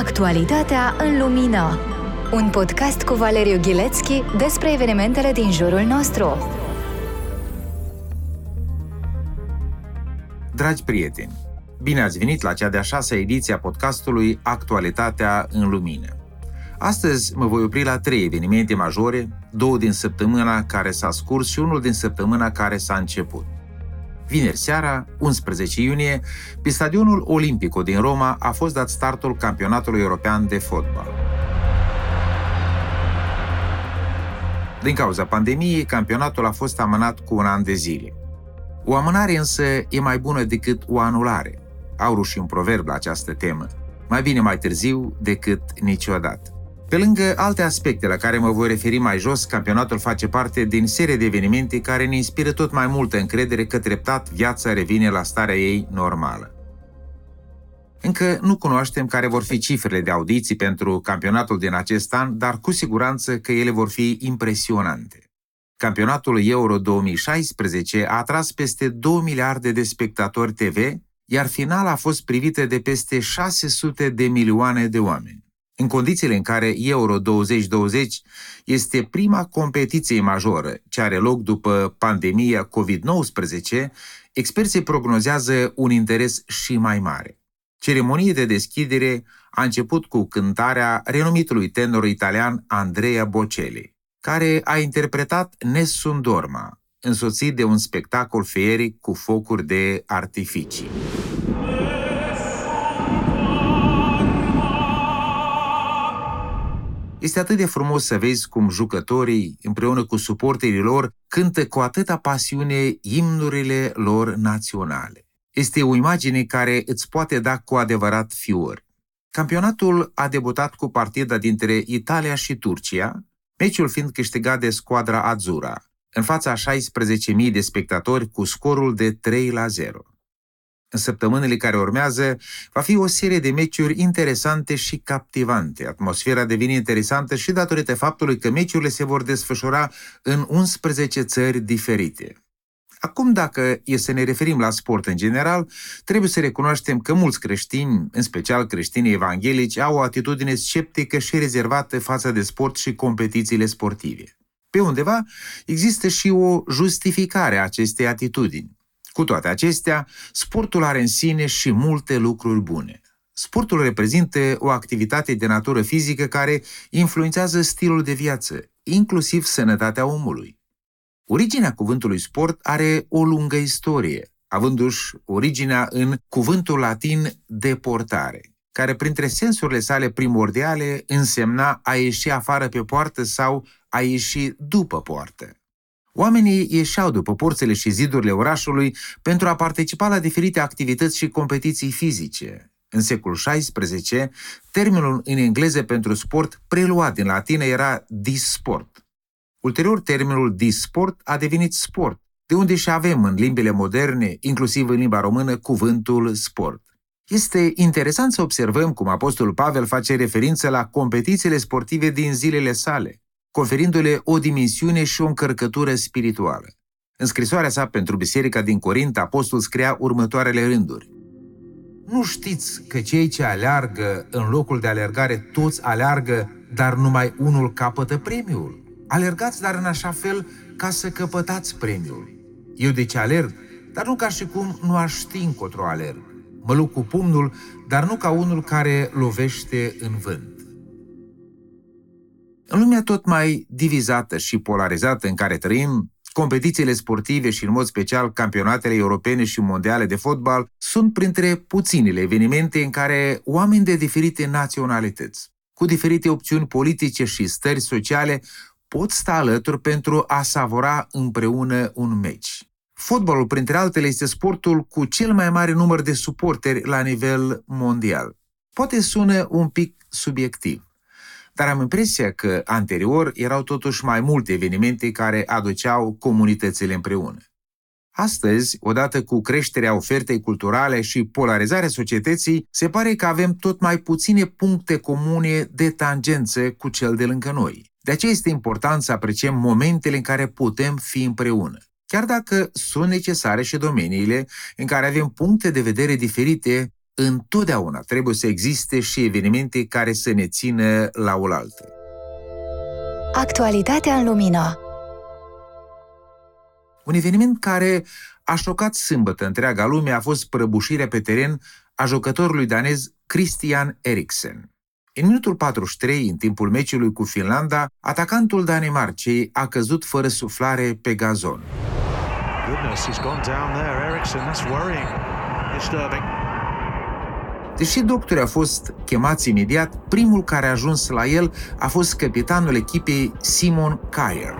Actualitatea în lumină. Un podcast cu Valeriu Ghilețchi despre evenimentele din jurul nostru. Dragi prieteni, bine ați venit la cea de-a șasea ediție a podcastului Actualitatea în lumină. Astăzi mă voi opri la trei evenimente majore, două din săptămâna care s-a scurs și unul din săptămâna care s-a început. Vineri seara, 11 iunie, pe stadionul Olimpico din Roma a fost dat startul campionatului european de fotbal. Din cauza pandemiei, campionatul a fost amânat cu un an de zile. O amânare însă e mai bună decât o anulare. Au și un proverb la această temă. Mai bine mai târziu decât niciodată. Pe lângă alte aspecte la care mă voi referi mai jos, campionatul face parte din serie de evenimente care ne inspiră tot mai multă încredere că treptat viața revine la starea ei normală. Încă nu cunoaștem care vor fi cifrele de audiții pentru campionatul din acest an, dar cu siguranță că ele vor fi impresionante. Campionatul Euro 2016 a atras peste 2 miliarde de spectatori TV, iar finala a fost privită de peste 600 de milioane de oameni. În condițiile în care Euro 2020 este prima competiție majoră ce are loc după pandemia COVID-19, experții prognozează un interes și mai mare. Ceremonia de deschidere a început cu cântarea renumitului tenor italian Andrea Bocelli, care a interpretat Nessun Dorma, însoțit de un spectacol feeric cu focuri de artificii. Este atât de frumos să vezi cum jucătorii, împreună cu suporterii lor, cântă cu atâta pasiune imnurile lor naționale. Este o imagine care îți poate da cu adevărat fior. Campionatul a debutat cu partida dintre Italia și Turcia, meciul fiind câștigat de squadra Azzurra, în fața 16.000 de spectatori cu scorul de 3 la 0. În săptămânile care urmează, va fi o serie de meciuri interesante și captivante. Atmosfera devine interesantă și datorită faptului că meciurile se vor desfășura în 11 țări diferite. Acum, dacă e să ne referim la sport în general, trebuie să recunoaștem că mulți creștini, în special creștinii evanghelici, au o atitudine sceptică și rezervată față de sport și competițiile sportive. Pe undeva există și o justificare a acestei atitudini. Cu toate acestea, sportul are în sine și multe lucruri bune. Sportul reprezintă o activitate de natură fizică care influențează stilul de viață, inclusiv sănătatea omului. Originea cuvântului sport are o lungă istorie, avându-și originea în cuvântul latin deportare, care printre sensurile sale primordiale însemna a ieși afară pe poartă sau a ieși după poartă. Oamenii ieșeau după porțile și zidurile orașului pentru a participa la diferite activități și competiții fizice. În secolul XVI, termenul în engleză pentru sport preluat din latină era disport. Ulterior, termenul disport a devenit sport, de unde și avem în limbile moderne, inclusiv în limba română, cuvântul sport. Este interesant să observăm cum Apostolul Pavel face referință la competițiile sportive din zilele sale conferindu-le o dimensiune și o încărcătură spirituală. În scrisoarea sa pentru biserica din Corint, apostol scria următoarele rânduri. Nu știți că cei ce aleargă în locul de alergare toți aleargă, dar numai unul capătă premiul? Alergați, dar în așa fel ca să căpătați premiul. Eu de ce alerg? Dar nu ca și cum nu aș ști încotro alerg. Mă luc cu pumnul, dar nu ca unul care lovește în vânt. În lumea tot mai divizată și polarizată în care trăim, competițiile sportive și, în mod special, campionatele europene și mondiale de fotbal sunt printre puținele evenimente în care oameni de diferite naționalități, cu diferite opțiuni politice și stări sociale, pot sta alături pentru a savora împreună un meci. Fotbalul, printre altele, este sportul cu cel mai mare număr de suporteri la nivel mondial. Poate sună un pic subiectiv, dar am impresia că anterior erau totuși mai multe evenimente care aduceau comunitățile împreună. Astăzi, odată cu creșterea ofertei culturale și polarizarea societății, se pare că avem tot mai puține puncte comune de tangență cu cel de lângă noi. De aceea este important să apreciem momentele în care putem fi împreună. Chiar dacă sunt necesare și domeniile în care avem puncte de vedere diferite, întotdeauna trebuie să existe și evenimente care să ne țină la oaltă. Actualitatea în lumină Un eveniment care a șocat sâmbătă întreaga lume a fost prăbușirea pe teren a jucătorului danez Christian Eriksen. În minutul 43, în timpul meciului cu Finlanda, atacantul Danemarcei a căzut fără suflare pe gazon. Goodness, he's gone down there, Eriksen. That's worrying. Disturbing. Deși doctorii au fost chemați imediat, primul care a ajuns la el a fost capitanul echipei Simon Kyer.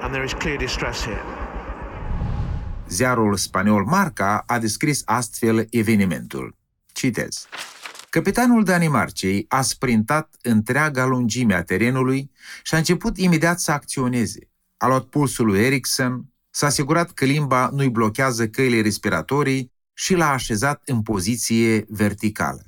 And there is clear distress here. Ziarul spaniol Marca a descris astfel evenimentul. Citez. Capitanul Danimarcei a sprintat întreaga lungime a terenului și a început imediat să acționeze. A luat pulsul lui Ericsson, s-a asigurat că limba nu-i blochează căile respiratorii și l-a așezat în poziție verticală.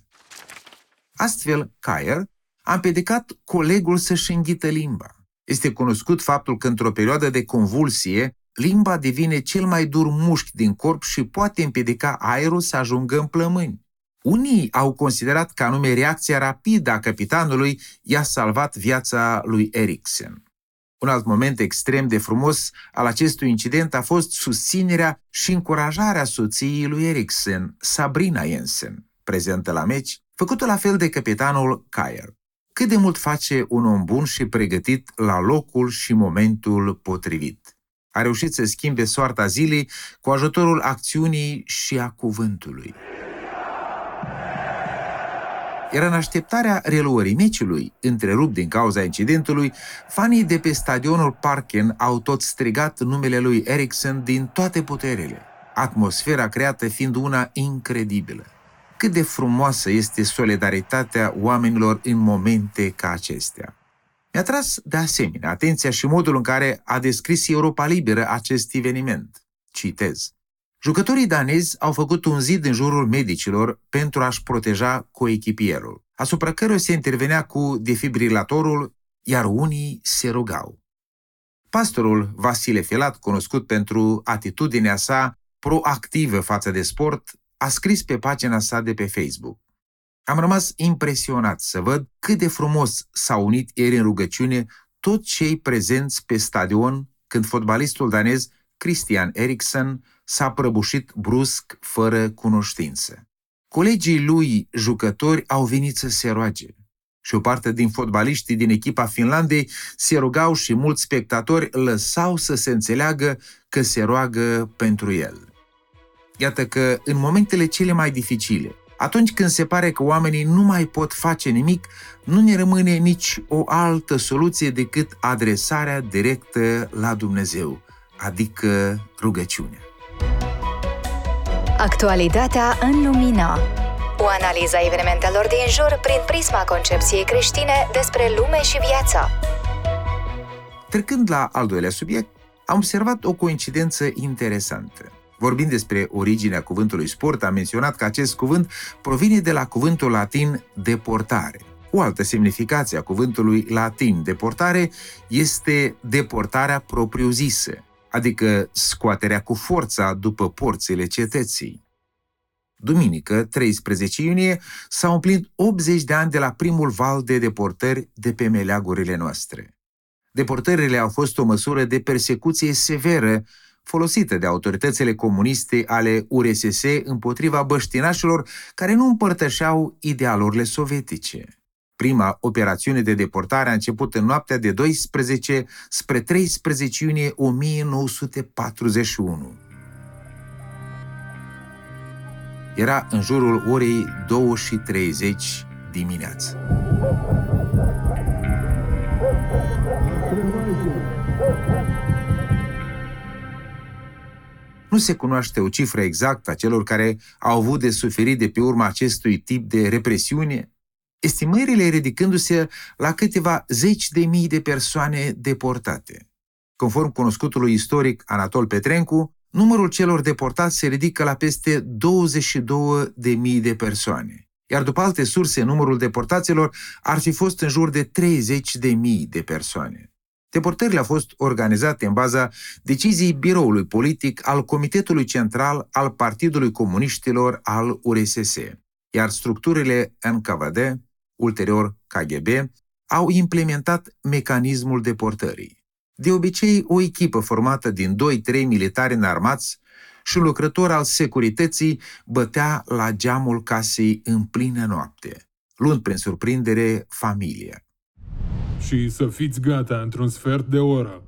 Astfel, Kyer a împiedicat colegul să-și înghită limba. Este cunoscut faptul că într-o perioadă de convulsie, limba devine cel mai dur mușchi din corp și poate împiedica aerul să ajungă în plămâni. Unii au considerat că anume reacția rapidă a capitanului i-a salvat viața lui Eriksen. Un alt moment extrem de frumos al acestui incident a fost susținerea și încurajarea soției lui Eriksen, Sabrina Jensen, prezentă la meci, făcută la fel de capitanul Kyer. Cât de mult face un om bun și pregătit la locul și momentul potrivit. A reușit să schimbe soarta zilei cu ajutorul acțiunii și a cuvântului. Era în așteptarea reluării meciului, întrerupt din cauza incidentului, fanii de pe stadionul Parken au tot strigat numele lui Ericsson din toate puterele, atmosfera creată fiind una incredibilă. Cât de frumoasă este solidaritatea oamenilor în momente ca acestea. Mi-a tras de asemenea atenția și modul în care a descris Europa Liberă acest eveniment. Citez. Jucătorii danezi au făcut un zid în jurul medicilor pentru a-și proteja coechipierul, asupra căruia se intervenea cu defibrilatorul, iar unii se rugau. Pastorul Vasile Filat, cunoscut pentru atitudinea sa proactivă față de sport, a scris pe pagina sa de pe Facebook. Am rămas impresionat să văd cât de frumos s-au unit ieri în rugăciune toți cei prezenți pe stadion când fotbalistul danez Christian Eriksen s-a prăbușit brusc, fără cunoștință. Colegii lui, jucători, au venit să se roage. Și o parte din fotbaliștii din echipa Finlandei se rugau și mulți spectatori lăsau să se înțeleagă că se roagă pentru el. Iată că în momentele cele mai dificile, atunci când se pare că oamenii nu mai pot face nimic, nu ne rămâne nici o altă soluție decât adresarea directă la Dumnezeu, adică rugăciunea. Actualitatea în lumină. O analiză a evenimentelor din jur prin prisma concepției creștine despre lume și viață. Trecând la al doilea subiect, am observat o coincidență interesantă. Vorbind despre originea cuvântului sport, am menționat că acest cuvânt provine de la cuvântul latin deportare. O altă semnificație a cuvântului latin deportare este deportarea propriu-zisă, adică scoaterea cu forța după porțile cetății. Duminică, 13 iunie, s-au împlinit 80 de ani de la primul val de deportări de pe meleagurile noastre. Deportările au fost o măsură de persecuție severă folosită de autoritățile comuniste ale URSS împotriva băștinașilor care nu împărtășeau idealurile sovietice. Prima operațiune de deportare a început în noaptea de 12 spre 13 iunie 1941. Era în jurul orei 2 și 30 dimineața. Nu se cunoaște o cifră exactă a celor care au avut de suferit de pe urma acestui tip de represiune, estimările ridicându-se la câteva zeci de mii de persoane deportate. Conform cunoscutului istoric Anatol Petrencu, numărul celor deportați se ridică la peste 22 de mii de persoane, iar după alte surse, numărul deportaților ar fi fost în jur de 30 de mii de persoane. Deportările au fost organizate în baza deciziei biroului politic al Comitetului Central al Partidului Comuniștilor al URSS iar structurile NKVD, ulterior KGB, au implementat mecanismul deportării. De obicei, o echipă formată din 2-3 militari înarmați și un lucrător al securității bătea la geamul casei în plină noapte, luând prin surprindere familia. Și să fiți gata într-un sfert de oră.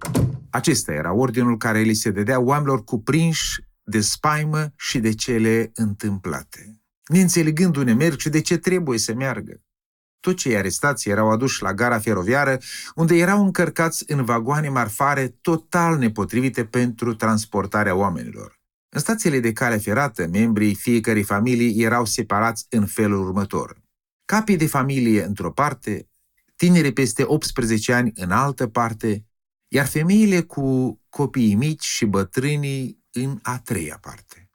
Acesta era ordinul care li se dădea oamenilor cuprinși de spaimă și de cele întâmplate. Neînțelegând unde merg și de ce trebuie să meargă. Toți cei arestați erau aduși la gara feroviară, unde erau încărcați în vagoane marfare total nepotrivite pentru transportarea oamenilor. În stațiile de cale ferată, membrii fiecărei familii erau separați în felul următor. Capii de familie într-o parte, tineri peste 18 ani în altă parte, iar femeile cu copiii mici și bătrânii în a treia parte.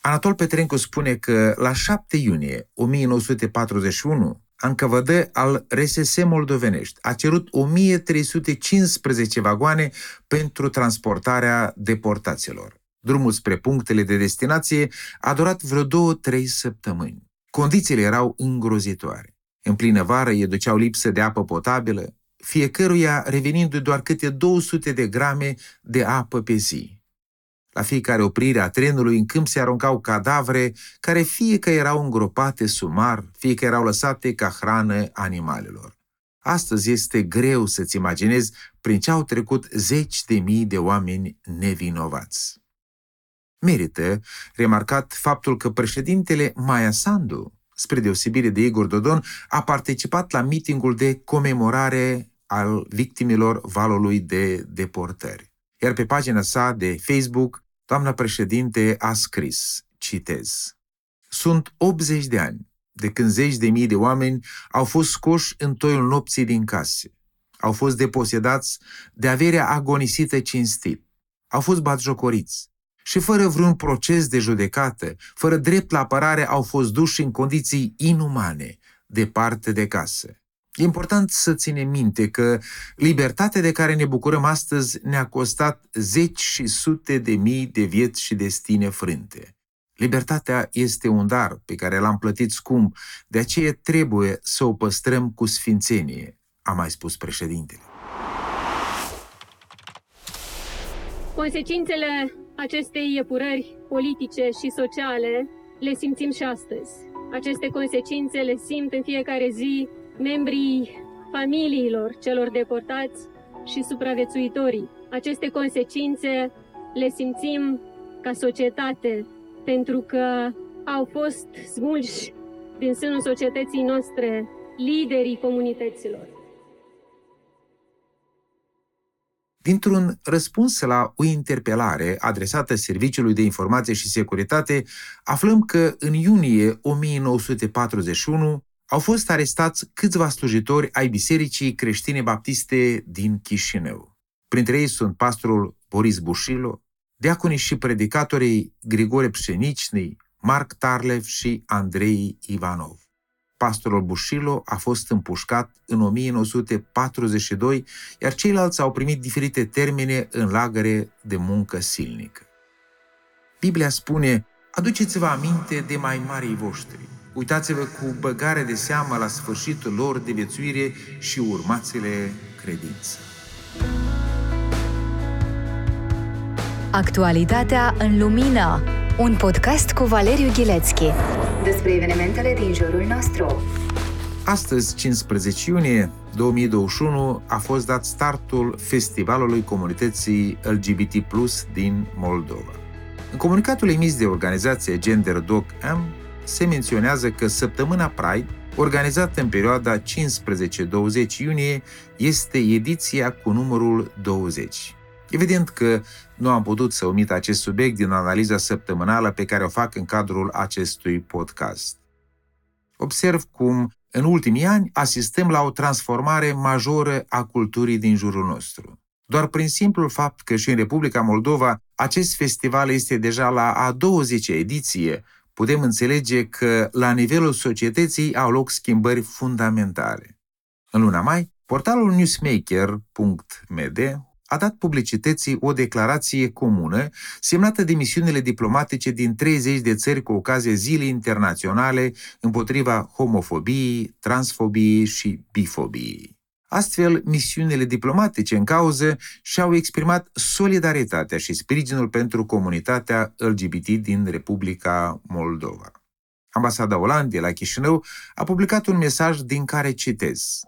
Anatol Petrencu spune că la 7 iunie 1941, Ancăvădă al RSS Moldovenești a cerut 1315 vagoane pentru transportarea deportaților. Drumul spre punctele de destinație a durat vreo două-trei săptămâni. Condițiile erau îngrozitoare. În plină vară îi duceau lipsă de apă potabilă, fiecăruia revenind doar câte 200 de grame de apă pe zi. La fiecare oprire a trenului în câmp se aruncau cadavre care fie că erau îngropate sumar, fie că erau lăsate ca hrană animalelor. Astăzi este greu să-ți imaginezi prin ce au trecut zeci de mii de oameni nevinovați. Merită remarcat faptul că președintele Maia Sandu, spre deosebire de Igor Dodon, a participat la mitingul de comemorare al victimilor valului de deportări. Iar pe pagina sa de Facebook, doamna președinte a scris, citez, Sunt 80 de ani de când zeci de mii de oameni au fost scoși în toiul nopții din case. Au fost deposedați de averea agonisită cinstit. Au fost batjocoriți. Și fără vreun proces de judecată, fără drept la apărare, au fost duși în condiții inumane, departe de casă. E important să ținem minte că libertatea de care ne bucurăm astăzi ne-a costat zeci și sute de mii de vieți și destine frânte. Libertatea este un dar pe care l-am plătit scump, de aceea trebuie să o păstrăm cu sfințenie, a mai spus președintele. Consecințele acestei epurări politice și sociale le simțim și astăzi. Aceste consecințe le simt în fiecare zi membrii familiilor celor deportați și supraviețuitorii. Aceste consecințe le simțim ca societate pentru că au fost smulși din sânul societății noastre liderii comunităților. Dintr-un răspuns la o interpelare adresată Serviciului de Informație și Securitate, aflăm că în iunie 1941 au fost arestați câțiva slujitori ai Bisericii Creștine Baptiste din Chișinău. Printre ei sunt pastorul Boris Bușilo, diaconii și predicatorii Grigore Pșenicni, Marc Tarlev și Andrei Ivanov. Pastorul Bușilo a fost împușcat în 1942, iar ceilalți au primit diferite termene în lagăre de muncă silnică. Biblia spune, aduceți-vă aminte de mai marii voștri, Uitați-vă cu băgare de seamă la sfârșitul lor de viețuire și urmați-le credință. Actualitatea în lumină. Un podcast cu Valeriu Ghilețchi despre evenimentele din jurul nostru. Astăzi, 15 iunie 2021, a fost dat startul Festivalului Comunității LGBT Plus din Moldova. În comunicatul emis de organizația Gender Doc M, se menționează că săptămâna Pride, organizată în perioada 15-20 iunie, este ediția cu numărul 20. Evident că nu am putut să omit acest subiect din analiza săptămânală pe care o fac în cadrul acestui podcast. Observ cum, în ultimii ani, asistăm la o transformare majoră a culturii din jurul nostru. Doar prin simplul fapt că și în Republica Moldova acest festival este deja la a 20-a ediție, putem înțelege că la nivelul societății au loc schimbări fundamentale. În luna mai, portalul newsmaker.md a dat publicității o declarație comună semnată de misiunile diplomatice din 30 de țări cu ocazie Zilei Internaționale împotriva homofobiei, transfobiei și bifobiei. Astfel, misiunile diplomatice în cauză și-au exprimat solidaritatea și sprijinul pentru comunitatea LGBT din Republica Moldova. Ambasada Olandei la Chișinău a publicat un mesaj din care citez.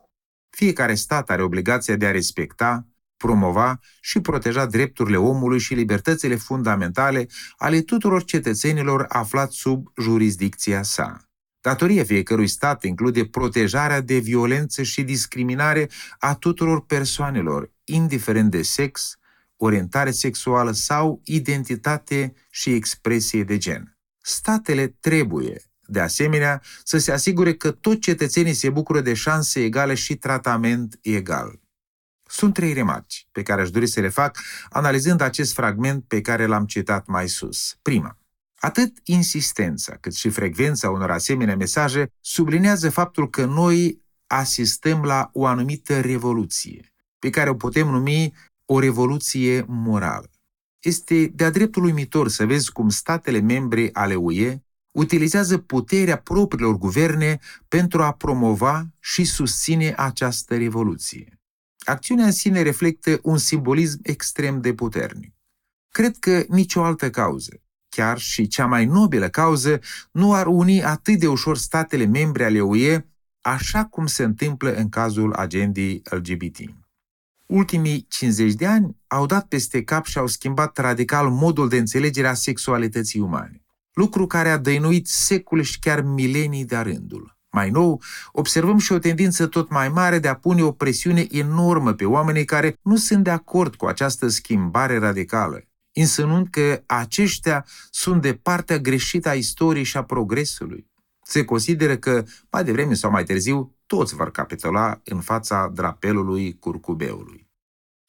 Fiecare stat are obligația de a respecta, promova și proteja drepturile omului și libertățile fundamentale ale tuturor cetățenilor aflați sub jurisdicția sa. Datoria fiecărui stat include protejarea de violență și discriminare a tuturor persoanelor, indiferent de sex, orientare sexuală sau identitate și expresie de gen. Statele trebuie, de asemenea, să se asigure că toți cetățenii se bucură de șanse egale și tratament egal. Sunt trei remarci pe care aș dori să le fac analizând acest fragment pe care l-am citat mai sus. Prima. Atât insistența cât și frecvența unor asemenea mesaje sublinează faptul că noi asistăm la o anumită revoluție, pe care o putem numi o revoluție morală. Este de-a dreptul uimitor să vezi cum statele membre ale UE utilizează puterea propriilor guverne pentru a promova și susține această revoluție. Acțiunea în sine reflectă un simbolism extrem de puternic. Cred că nicio altă cauză, chiar și cea mai nobilă cauză, nu ar uni atât de ușor statele membre ale UE, așa cum se întâmplă în cazul agendei LGBT. Ultimii 50 de ani au dat peste cap și au schimbat radical modul de înțelegere a sexualității umane, lucru care a dăinuit secole și chiar milenii de rândul. Mai nou, observăm și o tendință tot mai mare de a pune o presiune enormă pe oamenii care nu sunt de acord cu această schimbare radicală, însemnând că aceștia sunt de partea greșită a istoriei și a progresului. Se consideră că, mai devreme sau mai târziu, toți vor capitola în fața drapelului curcubeului.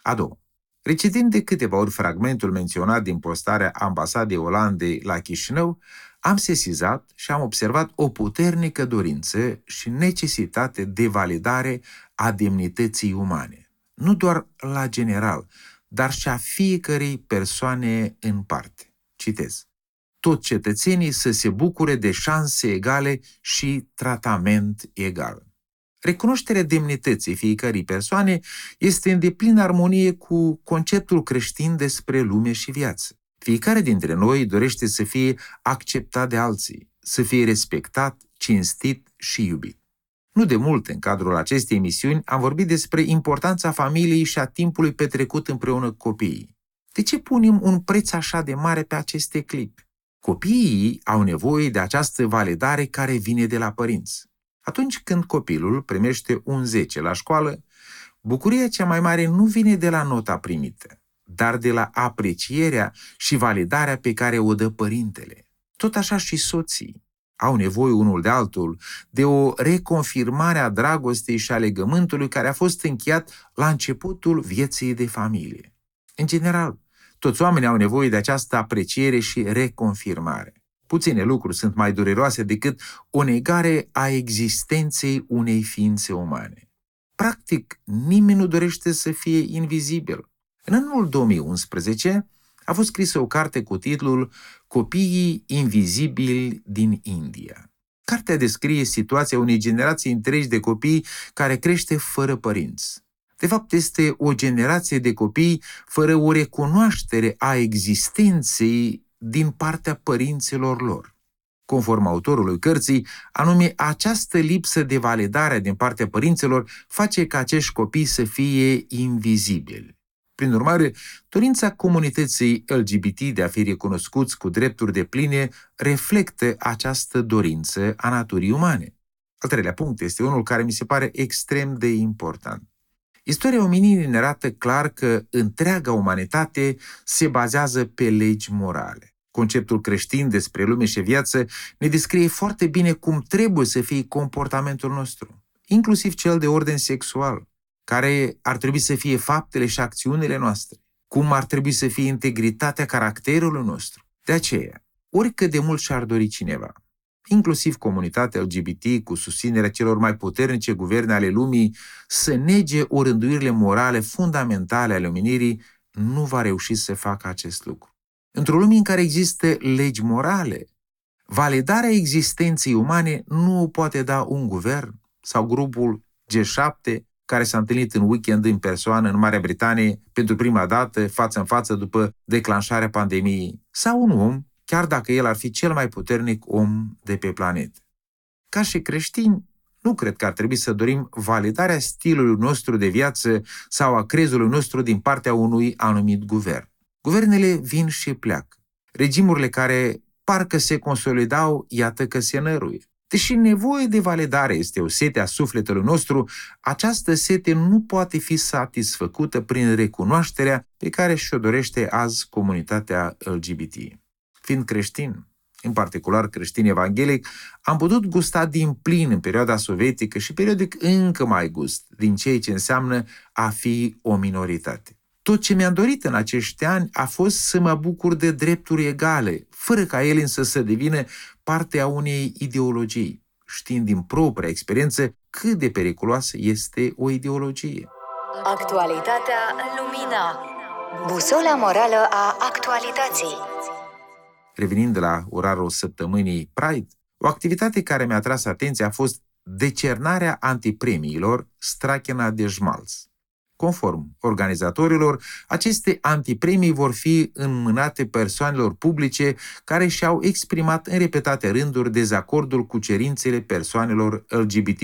A doua. Recitind de câteva ori fragmentul menționat din postarea ambasadei Olandei la Chișinău, am sesizat și am observat o puternică dorință și necesitate de validare a demnității umane, nu doar la general, dar și a fiecărei persoane în parte. Citez. Tot cetățenii să se bucure de șanse egale și tratament egal. Recunoașterea demnității fiecărei persoane este în deplină armonie cu conceptul creștin despre lume și viață. Fiecare dintre noi dorește să fie acceptat de alții, să fie respectat, cinstit și iubit. Nu de mult, în cadrul acestei emisiuni, am vorbit despre importanța familiei și a timpului petrecut împreună cu copiii. De ce punem un preț așa de mare pe aceste clipi? Copiii au nevoie de această validare care vine de la părinți. Atunci când copilul primește un 10 la școală, bucuria cea mai mare nu vine de la nota primită, dar de la aprecierea și validarea pe care o dă părintele. Tot așa și soții au nevoie unul de altul de o reconfirmare a dragostei și a legământului care a fost încheiat la începutul vieții de familie. În general, toți oamenii au nevoie de această apreciere și reconfirmare. Puține lucruri sunt mai dureroase decât o negare a existenței unei ființe umane. Practic, nimeni nu dorește să fie invizibil. În anul 2011 a fost scrisă o carte cu titlul Copiii invizibili din India. Cartea descrie situația unei generații întregi de copii care crește fără părinți. De fapt, este o generație de copii fără o recunoaștere a existenței din partea părinților lor. Conform autorului cărții, anume această lipsă de validare din partea părinților face ca acești copii să fie invizibili. Prin urmare, dorința comunității LGBT de a fi recunoscuți cu drepturi de pline reflectă această dorință a naturii umane. Al treilea punct este unul care mi se pare extrem de important. Istoria omenirii ne arată clar că întreaga umanitate se bazează pe legi morale. Conceptul creștin despre lume și viață ne descrie foarte bine cum trebuie să fie comportamentul nostru, inclusiv cel de ordin sexual care ar trebui să fie faptele și acțiunile noastre, cum ar trebui să fie integritatea caracterului nostru. De aceea, oricât de mult și-ar dori cineva, inclusiv comunitatea LGBT cu susținerea celor mai puternice guverne ale lumii, să nege orânduirile morale fundamentale ale omenirii, nu va reuși să facă acest lucru. Într-o lume în care există legi morale, validarea existenței umane nu o poate da un guvern sau grupul G7 care s-a întâlnit în weekend în persoană în Marea Britanie pentru prima dată, față în față, după declanșarea pandemiei, sau un om, chiar dacă el ar fi cel mai puternic om de pe planetă. Ca și creștini, nu cred că ar trebui să dorim validarea stilului nostru de viață sau a crezului nostru din partea unui anumit guvern. Guvernele vin și pleacă. Regimurile care parcă se consolidau, iată că se năruie. Deși nevoie de validare este o sete a sufletului nostru, această sete nu poate fi satisfăcută prin recunoașterea pe care și-o dorește azi comunitatea LGBT. Fiind creștin, în particular creștin evanghelic, am putut gusta din plin în perioada sovietică și periodic încă mai gust din ceea ce înseamnă a fi o minoritate. Tot ce mi-am dorit în acești ani a fost să mă bucur de drepturi egale, fără ca ele însă să devină parte a unei ideologii, știind din propria experiență cât de periculoasă este o ideologie. Actualitatea în lumină. Busola morală a actualității. Revenind de la orarul săptămânii Pride, o activitate care mi-a tras atenția a fost decernarea antipremiilor Strachena de Jmals. Conform organizatorilor, aceste antipremii vor fi înmânate persoanelor publice care și-au exprimat în repetate rânduri dezacordul cu cerințele persoanelor LGBT+,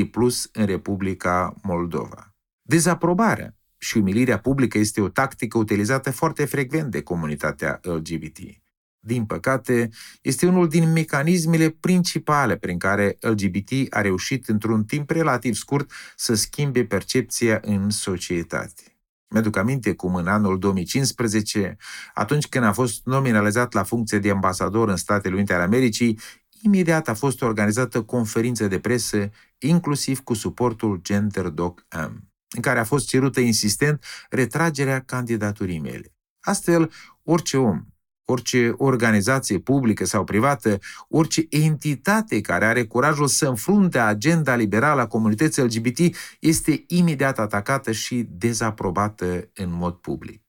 în Republica Moldova. Dezaprobarea și umilirea publică este o tactică utilizată foarte frecvent de comunitatea LGBT. Din păcate, este unul din mecanismele principale prin care LGBT a reușit într-un timp relativ scurt să schimbe percepția în societate. Mi-aduc aminte cum în anul 2015, atunci când a fost nominalizat la funcție de ambasador în Statele Unite ale Americii, imediat a fost organizată conferință de presă, inclusiv cu suportul Gender Doc M, în care a fost cerută insistent retragerea candidaturii mele. Astfel, orice om orice organizație publică sau privată, orice entitate care are curajul să înfrunte agenda liberală a comunității LGBT este imediat atacată și dezaprobată în mod public.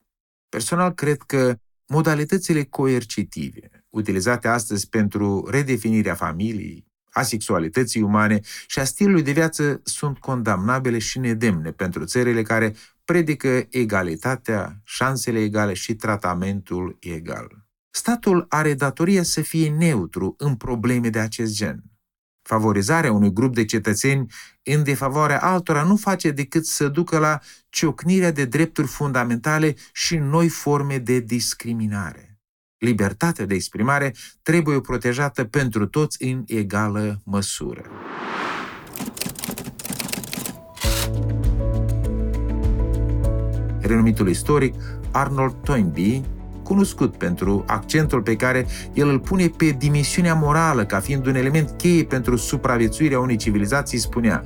Personal, cred că modalitățile coercitive utilizate astăzi pentru redefinirea familiei, a sexualității umane și a stilului de viață sunt condamnabile și nedemne pentru țările care predică egalitatea, șansele egale și tratamentul egal. Statul are datoria să fie neutru în probleme de acest gen. Favorizarea unui grup de cetățeni în defavoarea altora nu face decât să ducă la ciocnirea de drepturi fundamentale și noi forme de discriminare. Libertatea de exprimare trebuie protejată pentru toți în egală măsură. Renumitul istoric Arnold Toynbee cunoscut pentru accentul pe care el îl pune pe dimensiunea morală ca fiind un element cheie pentru supraviețuirea unei civilizații, spunea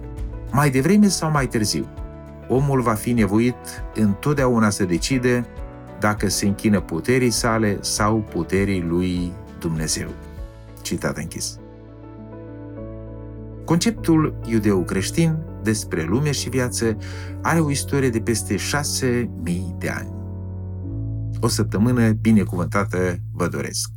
Mai devreme sau mai târziu, omul va fi nevoit întotdeauna să decide dacă se închină puterii sale sau puterii lui Dumnezeu. Citat închis. Conceptul iudeu-creștin despre lume și viață are o istorie de peste șase mii de ani. O săptămână binecuvântată vă doresc!